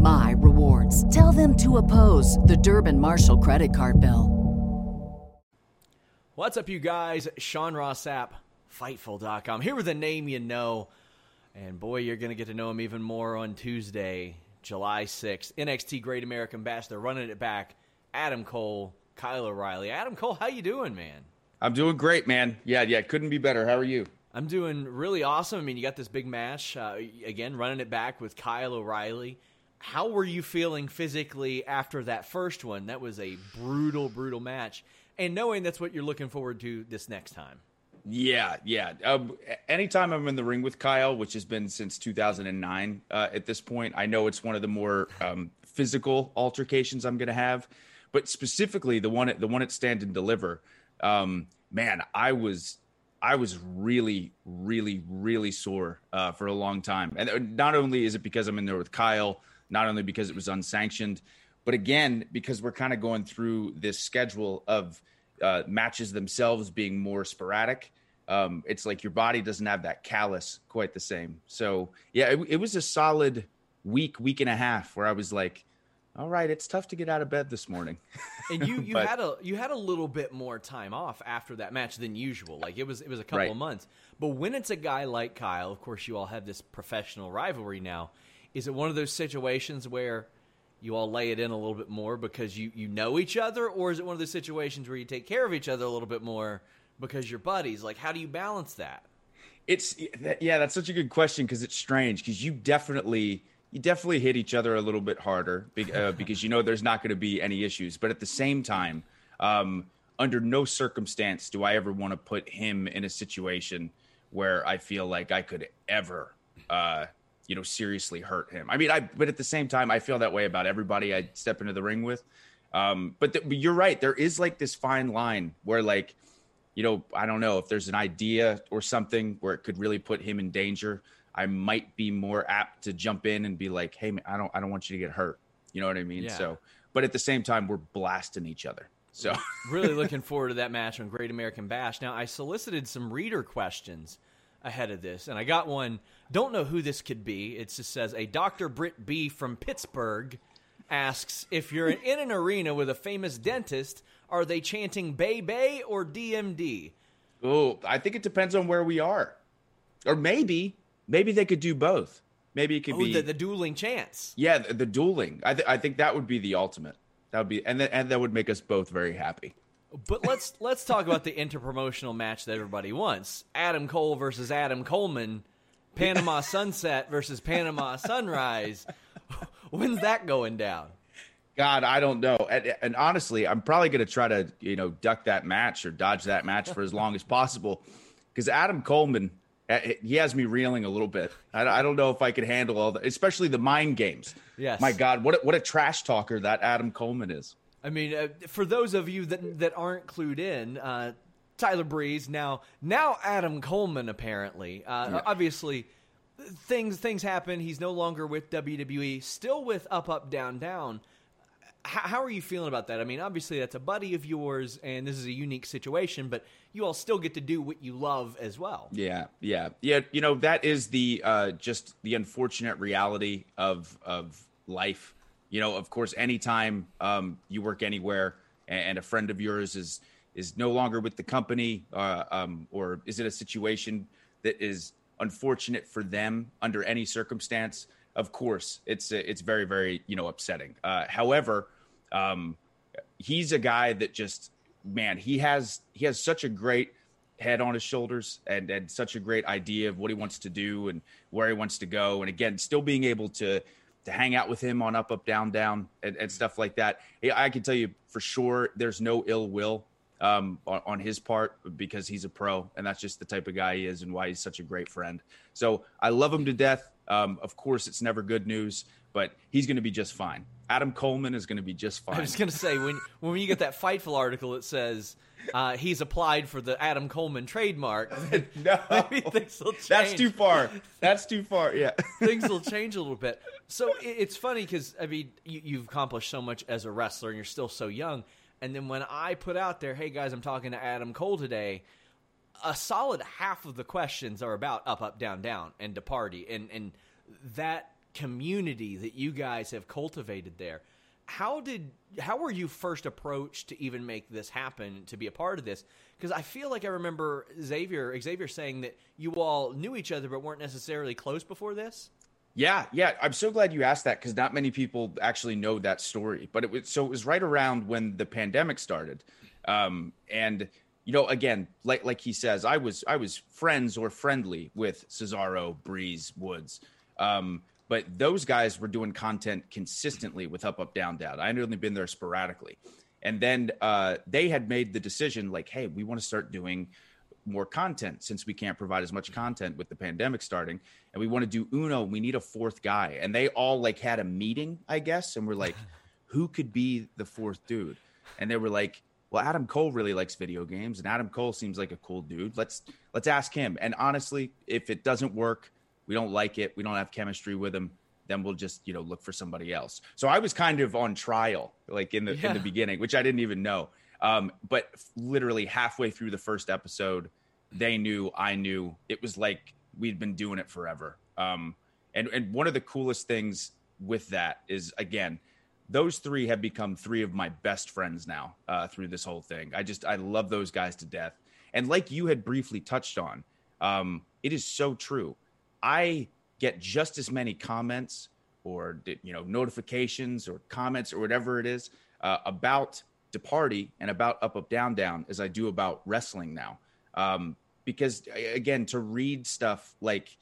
my rewards. Tell them to oppose the Durbin Marshall credit card bill. What's up, you guys? Sean Ross Sapp, Fightful.com, here with a name you know. And boy, you're going to get to know him even more on Tuesday, July 6th. NXT Great American Bash. They're running it back. Adam Cole, Kyle O'Reilly. Adam Cole, how you doing, man? I'm doing great, man. Yeah, yeah, couldn't be better. How are you? I'm doing really awesome. I mean, you got this big match. Uh, again, running it back with Kyle O'Reilly. How were you feeling physically after that first one? That was a brutal, brutal match and knowing that's what you're looking forward to this next time. Yeah, yeah. Um, anytime I'm in the ring with Kyle, which has been since 2009 uh, at this point, I know it's one of the more um, physical altercations I'm going to have. But specifically, the one at the one at Stand and Deliver, um, man, I was I was really, really, really sore uh, for a long time. And uh, not only is it because I'm in there with Kyle, not only because it was unsanctioned, but again, because we're kind of going through this schedule of uh, matches themselves being more sporadic, um, it's like your body doesn't have that callus quite the same. So yeah, it, it was a solid week, week and a half where I was like, all right, it's tough to get out of bed this morning. and you you but, had a you had a little bit more time off after that match than usual. Like it was it was a couple right. of months. But when it's a guy like Kyle, of course you all have this professional rivalry now. Is it one of those situations where you all lay it in a little bit more because you you know each other, or is it one of those situations where you take care of each other a little bit more because you're buddies? Like, how do you balance that? It's yeah, that's such a good question because it's strange because you definitely you definitely hit each other a little bit harder uh, because you know there's not going to be any issues, but at the same time, um, under no circumstance do I ever want to put him in a situation where I feel like I could ever uh, you know, seriously hurt him. I mean, I but at the same time, I feel that way about everybody I step into the ring with. Um, but, th- but you're right. There is like this fine line where, like, you know, I don't know if there's an idea or something where it could really put him in danger. I might be more apt to jump in and be like, "Hey, man, I don't, I don't want you to get hurt." You know what I mean? Yeah. So, but at the same time, we're blasting each other. So, really looking forward to that match on Great American Bash. Now, I solicited some reader questions ahead of this, and I got one. Don't know who this could be. It just says a Dr. Britt B from Pittsburgh asks if you're in an arena with a famous dentist, are they chanting Bay Bay or DMD? Oh, I think it depends on where we are, or maybe maybe they could do both. Maybe it could oh, be the, the, dueling chants. Yeah, the, the dueling. I, th- I think that would be the ultimate. That would be, and th- and that would make us both very happy. But let's let's talk about the interpromotional match that everybody wants: Adam Cole versus Adam Coleman, Panama Sunset versus Panama Sunrise. When's that going down? God, I don't know. And, and honestly, I'm probably going to try to you know duck that match or dodge that match for as long as possible because Adam Coleman. Eh, he has me reeling a little bit. I, I don't know if I could handle all that, especially the mind games. Yes. My God, what a, what a trash talker that Adam Coleman is. I mean, uh, for those of you that that aren't clued in, uh, Tyler Breeze now now Adam Coleman apparently. Uh, yeah. Obviously, things things happen. He's no longer with WWE. Still with Up Up Down Down. how, how are you feeling about that? I mean, obviously that's a buddy of yours, and this is a unique situation, but you all still get to do what you love as well. Yeah, yeah, yeah. You know that is the uh, just the unfortunate reality of of life. You know, of course, anytime um, you work anywhere and a friend of yours is is no longer with the company, uh, um, or is it a situation that is unfortunate for them under any circumstance? Of course, it's it's very very you know upsetting. Uh, however, um, he's a guy that just man he has he has such a great head on his shoulders and and such a great idea of what he wants to do and where he wants to go and again still being able to to hang out with him on up, up, down, down, and, and stuff like that. I can tell you for sure, there's no ill will um, on, on, his part because he's a pro, and that's just the type of guy he is, and why he's such a great friend. So I love him to death. Um, of course, it's never good news, but he's going to be just fine. Adam Coleman is going to be just fine. I was going to say when when you get that Fightful article, it says uh, he's applied for the Adam Coleman trademark. no, maybe things will change. That's too far. That's too far. Yeah, things will change a little bit. So it, it's funny because I mean you, you've accomplished so much as a wrestler, and you're still so young. And then when I put out there, "Hey guys, I'm talking to Adam Cole today," a solid half of the questions are about up, up, down, down, and to party, and and that community that you guys have cultivated there how did how were you first approached to even make this happen to be a part of this? Because i feel like i remember xavier xavier saying that you all knew each other but weren't necessarily close before this. Yeah yeah. I'm so glad you asked that because not many people actually know that story. But it was so it was right around when the pandemic started. Um, and you know again like like he says i was i was friends or friendly with cesaro breeze woods. Um, but those guys were doing content consistently with up up down down. I had only been there sporadically. And then uh, they had made the decision like hey we want to start doing more content since we can't provide as much content with the pandemic starting and we want to do uno we need a fourth guy. And they all like had a meeting i guess and we're like who could be the fourth dude? And they were like well adam cole really likes video games and adam cole seems like a cool dude. Let's let's ask him. And honestly if it doesn't work we don't like it, we don't have chemistry with him, then we'll just you know look for somebody else. So I was kind of on trial like in the yeah. in the beginning, which I didn't even know. Um, but literally halfway through the first episode, they knew, I knew. It was like we'd been doing it forever. Um, and and one of the coolest things with that is again, those three have become three of my best friends now uh, through this whole thing. I just I love those guys to death. And like you had briefly touched on, um, it is so true. I get just as many comments or you know notifications or comments or whatever it is uh, about Departy and about Up Up Down Down as I do about wrestling now. Um, because again, to read stuff like,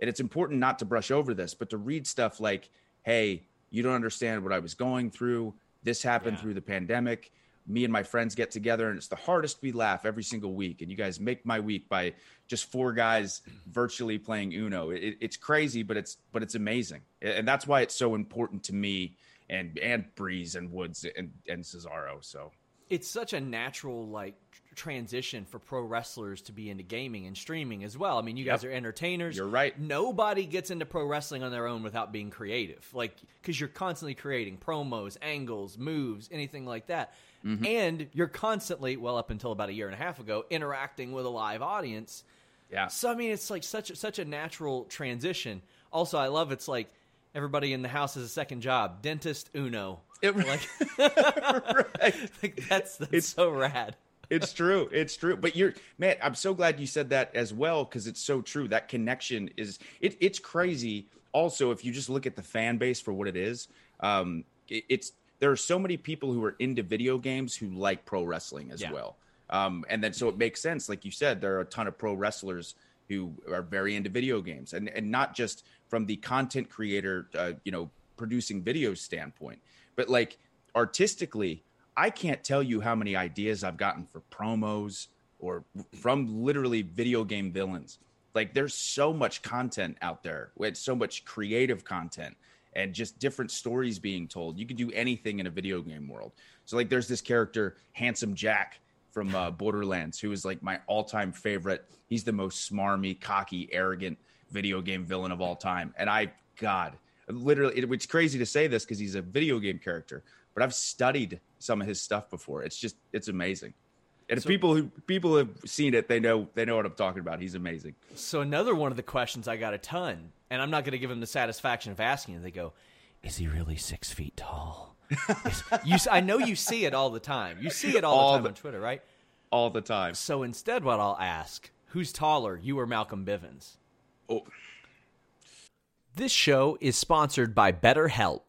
and it's important not to brush over this, but to read stuff like, "Hey, you don't understand what I was going through. This happened yeah. through the pandemic me and my friends get together and it's the hardest we laugh every single week. And you guys make my week by just four guys virtually playing uno. It, it's crazy but it's but it's amazing. And that's why it's so important to me and and breeze and woods and and cesaro so. It's such a natural like transition for pro wrestlers to be into gaming and streaming as well. I mean, you guys are entertainers. You're right. Nobody gets into pro wrestling on their own without being creative. Like cuz you're constantly creating promos, angles, moves, anything like that. Mm-hmm. And you're constantly, well up until about a year and a half ago, interacting with a live audience. Yeah. So I mean, it's like such a, such a natural transition. Also, I love it's like everybody in the house has a second job. Dentist Uno. It, like, right. like that's that's it's, so rad it's true. It's true. But you're man, I'm so glad you said that as well because it's so true. That connection is it, it's crazy. Also, if you just look at the fan base for what it is, um, it, it's there are so many people who are into video games who like pro wrestling as yeah. well. Um, and then so it makes sense, like you said, there are a ton of pro wrestlers who are very into video games, and and not just from the content creator, uh, you know, producing videos standpoint, but like artistically I can't tell you how many ideas I've gotten for promos or from literally video game villains. Like there's so much content out there with so much creative content and just different stories being told. You could do anything in a video game world. So like there's this character, Handsome Jack from uh, Borderlands, who is like my all-time favorite. He's the most smarmy, cocky, arrogant video game villain of all time. And I, God, literally, it, it's crazy to say this because he's a video game character, but I've studied some of his stuff before. It's just it's amazing. And so, people who people have seen it, they know they know what I'm talking about. He's amazing. So another one of the questions I got a ton, and I'm not going to give them the satisfaction of asking it. They go, "Is he really six feet tall?" you, I know you see it all the time. You see it all, all the time the, on Twitter, right? All the time. So instead, what I'll ask: Who's taller, you or Malcolm Bivens? Oh. This show is sponsored by BetterHelp.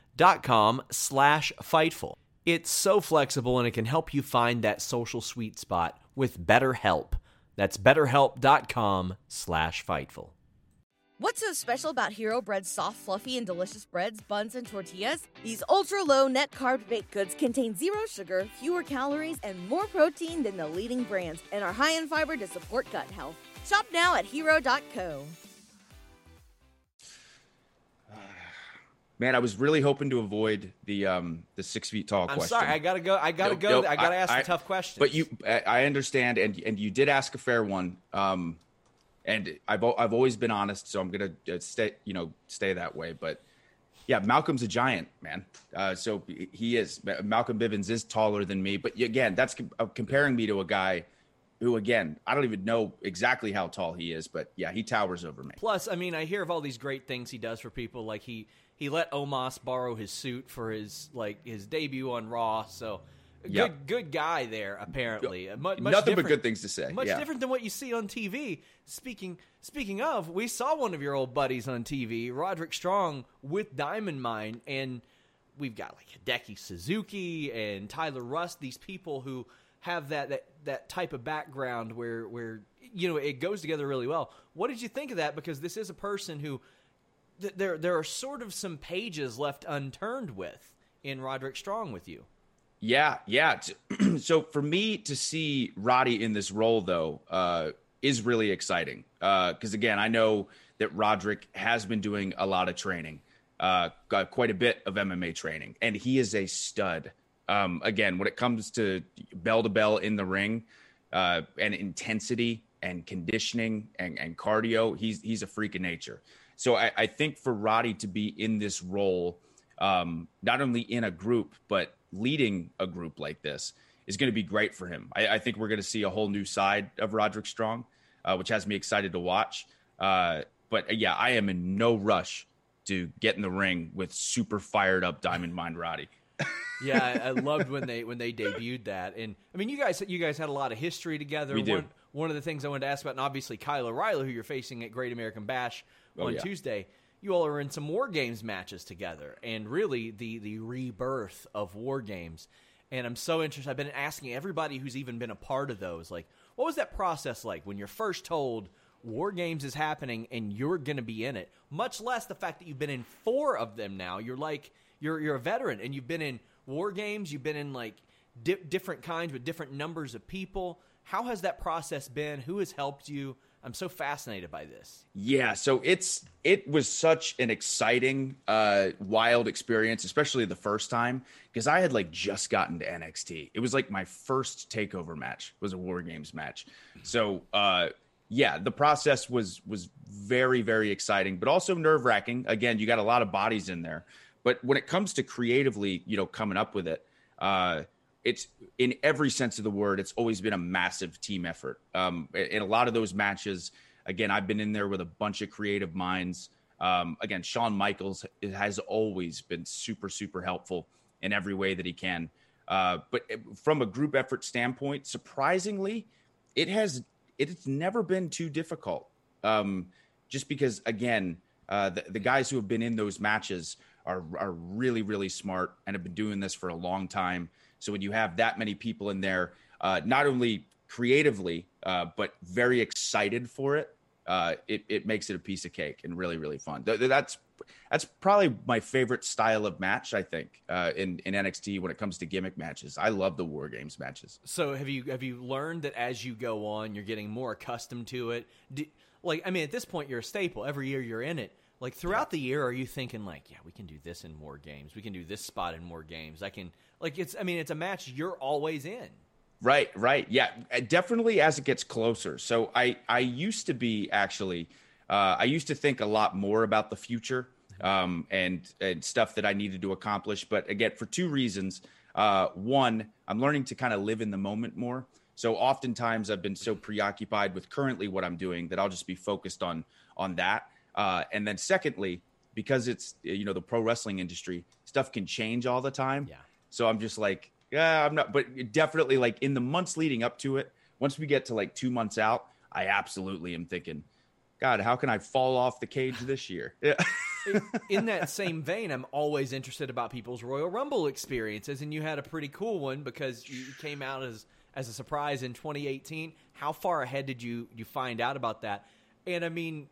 dot com slash Fightful. It's so flexible and it can help you find that social sweet spot with BetterHelp. That's betterhelp.com slash Fightful. What's so special about Hero Bread's soft, fluffy, and delicious breads, buns, and tortillas? These ultra low net carb baked goods contain zero sugar, fewer calories, and more protein than the leading brands, and are high in fiber to support gut health. Shop now at hero.co. Man, I was really hoping to avoid the um the six feet tall I'm question. sorry, I gotta go. I gotta nope, go. Nope, I gotta ask I, tough questions. But you, I understand, and and you did ask a fair one. Um, and I've I've always been honest, so I'm gonna uh, stay, you know, stay that way. But yeah, Malcolm's a giant, man. Uh, so he is. Malcolm Bivens is taller than me, but again, that's uh, comparing me to a guy who again i don't even know exactly how tall he is but yeah he towers over me plus i mean i hear of all these great things he does for people like he he let Omos borrow his suit for his like his debut on Raw. So good yep. good guy there apparently. Much, much Nothing but good things to say. Much yeah. different than what you see on TV. Speaking speaking of, we saw one of your old buddies on TV, Roderick Strong with Diamond Mine, and we've got like Hideki Suzuki and Tyler Rust. These people who have that that that type of background where where you know it goes together really well. What did you think of that? Because this is a person who th- there there are sort of some pages left unturned with in Roderick Strong with you. Yeah, yeah. so for me to see Roddy in this role though uh, is really exciting because uh, again, I know that Roderick has been doing a lot of training, uh, quite a bit of MMA training, and he is a stud. Um, again, when it comes to bell to bell in the ring uh, and intensity and conditioning and, and cardio, he's he's a freak of nature. So I, I think for Roddy to be in this role, um, not only in a group, but leading a group like this is going to be great for him. I, I think we're going to see a whole new side of Roderick Strong, uh, which has me excited to watch. Uh, but uh, yeah, I am in no rush to get in the ring with super fired up Diamond Mine Roddy. yeah, I, I, loved when they when they debuted that, and I mean, you guys you guys had a lot of history together. We do. One, one of the things I wanted to ask about, and obviously Kyle O'Reilly, who you're facing at Great American Bash, oh, on yeah. Tuesday. You all are in some War Games matches together, and really the the rebirth of War Games. And I'm so interested. I've been asking everybody who's even been a part of those, like, what was that process like when you're first told War Games is happening and you're going to be in it? Much less the fact that you've been in four of them now. You're like you're you're a veteran, and you've been in War Games. You've been in like di- different kinds with different numbers of people. How has that process been? Who has helped you? I'm so fascinated by this. Yeah, so it's it was such an exciting, uh, wild experience, especially the first time because I had like just gotten to NXT. It was like my first takeover match was a War Games match. So uh, yeah, the process was was very very exciting, but also nerve wracking. Again, you got a lot of bodies in there, but when it comes to creatively, you know, coming up with it, uh, it's in every sense of the word. It's always been a massive team effort. Um, in a lot of those matches, again, I've been in there with a bunch of creative minds. Um, again, Shawn Michaels has always been super super helpful in every way that he can. Uh, but from a group effort standpoint, surprisingly, it has it's never been too difficult. Um, just because, again, uh, the, the guys who have been in those matches are are really really smart and have been doing this for a long time. So when you have that many people in there, uh, not only creatively uh, but very excited for it, uh, it it makes it a piece of cake and really really fun. Th- that's that's probably my favorite style of match. I think uh, in in NXT when it comes to gimmick matches, I love the War Games matches. So have you have you learned that as you go on, you're getting more accustomed to it? Do, like I mean, at this point, you're a staple. Every year you're in it. Like throughout yeah. the year, are you thinking like, yeah, we can do this in War Games. We can do this spot in War Games. I can like it's. I mean, it's a match you're always in. Right, right, yeah, definitely as it gets closer. So I I used to be actually uh, I used to think a lot more about the future um, and and stuff that I needed to accomplish. But again, for two reasons. Uh, one, I'm learning to kind of live in the moment more. So oftentimes I've been so preoccupied with currently what I'm doing that I'll just be focused on on that. Uh, and then secondly, because it's you know the pro wrestling industry, stuff can change all the time. Yeah. So I'm just like, yeah, I'm not. But definitely, like in the months leading up to it, once we get to like two months out, I absolutely am thinking, God, how can I fall off the cage this year? Yeah. in that same vein, I'm always interested about people's Royal Rumble experiences, and you had a pretty cool one because you came out as as a surprise in 2018. How far ahead did you you find out about that? And I mean,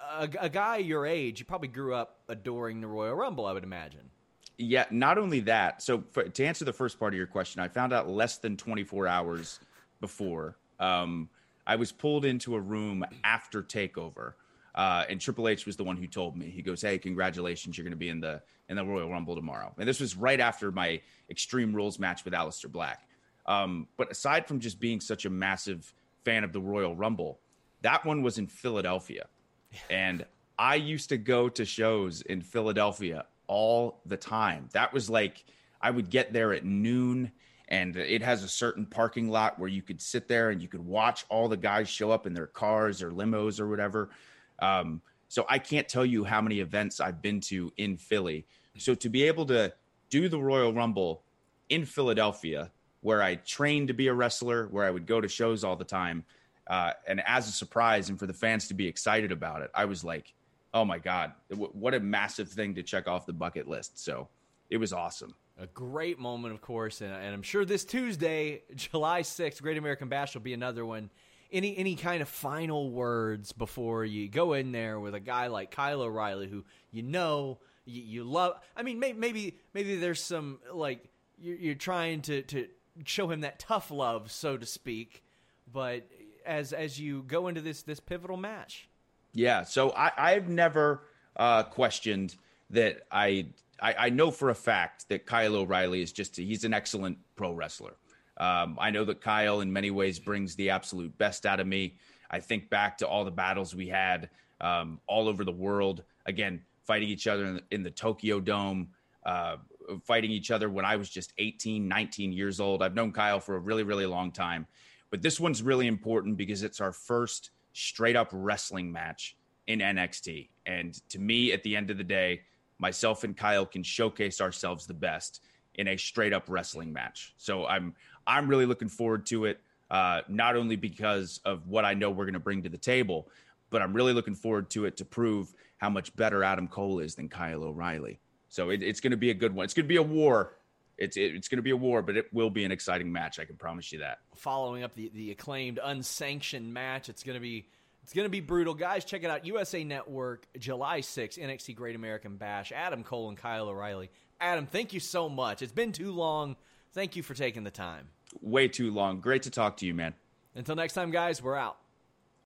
a, a guy your age, you probably grew up adoring the Royal Rumble, I would imagine. Yeah, not only that. So for, to answer the first part of your question, I found out less than 24 hours before. Um, I was pulled into a room after Takeover, uh, and Triple H was the one who told me. He goes, "Hey, congratulations! You're going to be in the in the Royal Rumble tomorrow." And this was right after my Extreme Rules match with Aleister Black. Um, but aside from just being such a massive fan of the Royal Rumble, that one was in Philadelphia, and I used to go to shows in Philadelphia all the time. That was like I would get there at noon and it has a certain parking lot where you could sit there and you could watch all the guys show up in their cars or limos or whatever. Um, so I can't tell you how many events I've been to in Philly. So to be able to do the Royal Rumble in Philadelphia, where I trained to be a wrestler, where I would go to shows all the time, uh, and as a surprise, and for the fans to be excited about it, I was like, "Oh my god, what a massive thing to check off the bucket list!" So it was awesome a great moment, of course, and, and, I'm sure this Tuesday, July 6th, Great American Bash will be another one. Any any kind of final words before you go in there with a guy like Kyle O'Reilly, who you know you, you love? I mean, maybe maybe maybe there's some like you're, you're trying to to show him that tough love, so to speak. But as as you go into this this pivotal match, yeah. So I I've never uh, questioned that I I, I, know for a fact that Kyle O'Reilly is just he's an excellent pro wrestler. Um, I know that Kyle in many ways brings the absolute best out of me. I think back to all the battles we had um, all over the world. Again, fighting each other in the, in the Tokyo Dome, uh, fighting each other when I was just 18, 19 years old. I've known Kyle for a really, really long time. But this one's really important because it's our first straight up wrestling match in NXT. And to me, at the end of the day, myself and Kyle can showcase ourselves the best in a straight up wrestling match. So I'm I'm really looking forward to it. Uh, not only because of what I know we're going to bring to the table, but I'm really looking forward to it to prove how much better Adam Cole is than Kyle O'Reilly. So it, it's going to be a good one. It's going to be a war. It's it, it's going to be a war, but it will be an exciting match. I can promise you that. Following up the the acclaimed unsanctioned match, it's going to be it's going to be brutal. Guys, check it out. USA Network, July 6th, NXT Great American Bash. Adam Cole and Kyle O'Reilly. Adam, thank you so much. It's been too long. Thank you for taking the time. Way too long. Great to talk to you, man. Until next time, guys, we're out.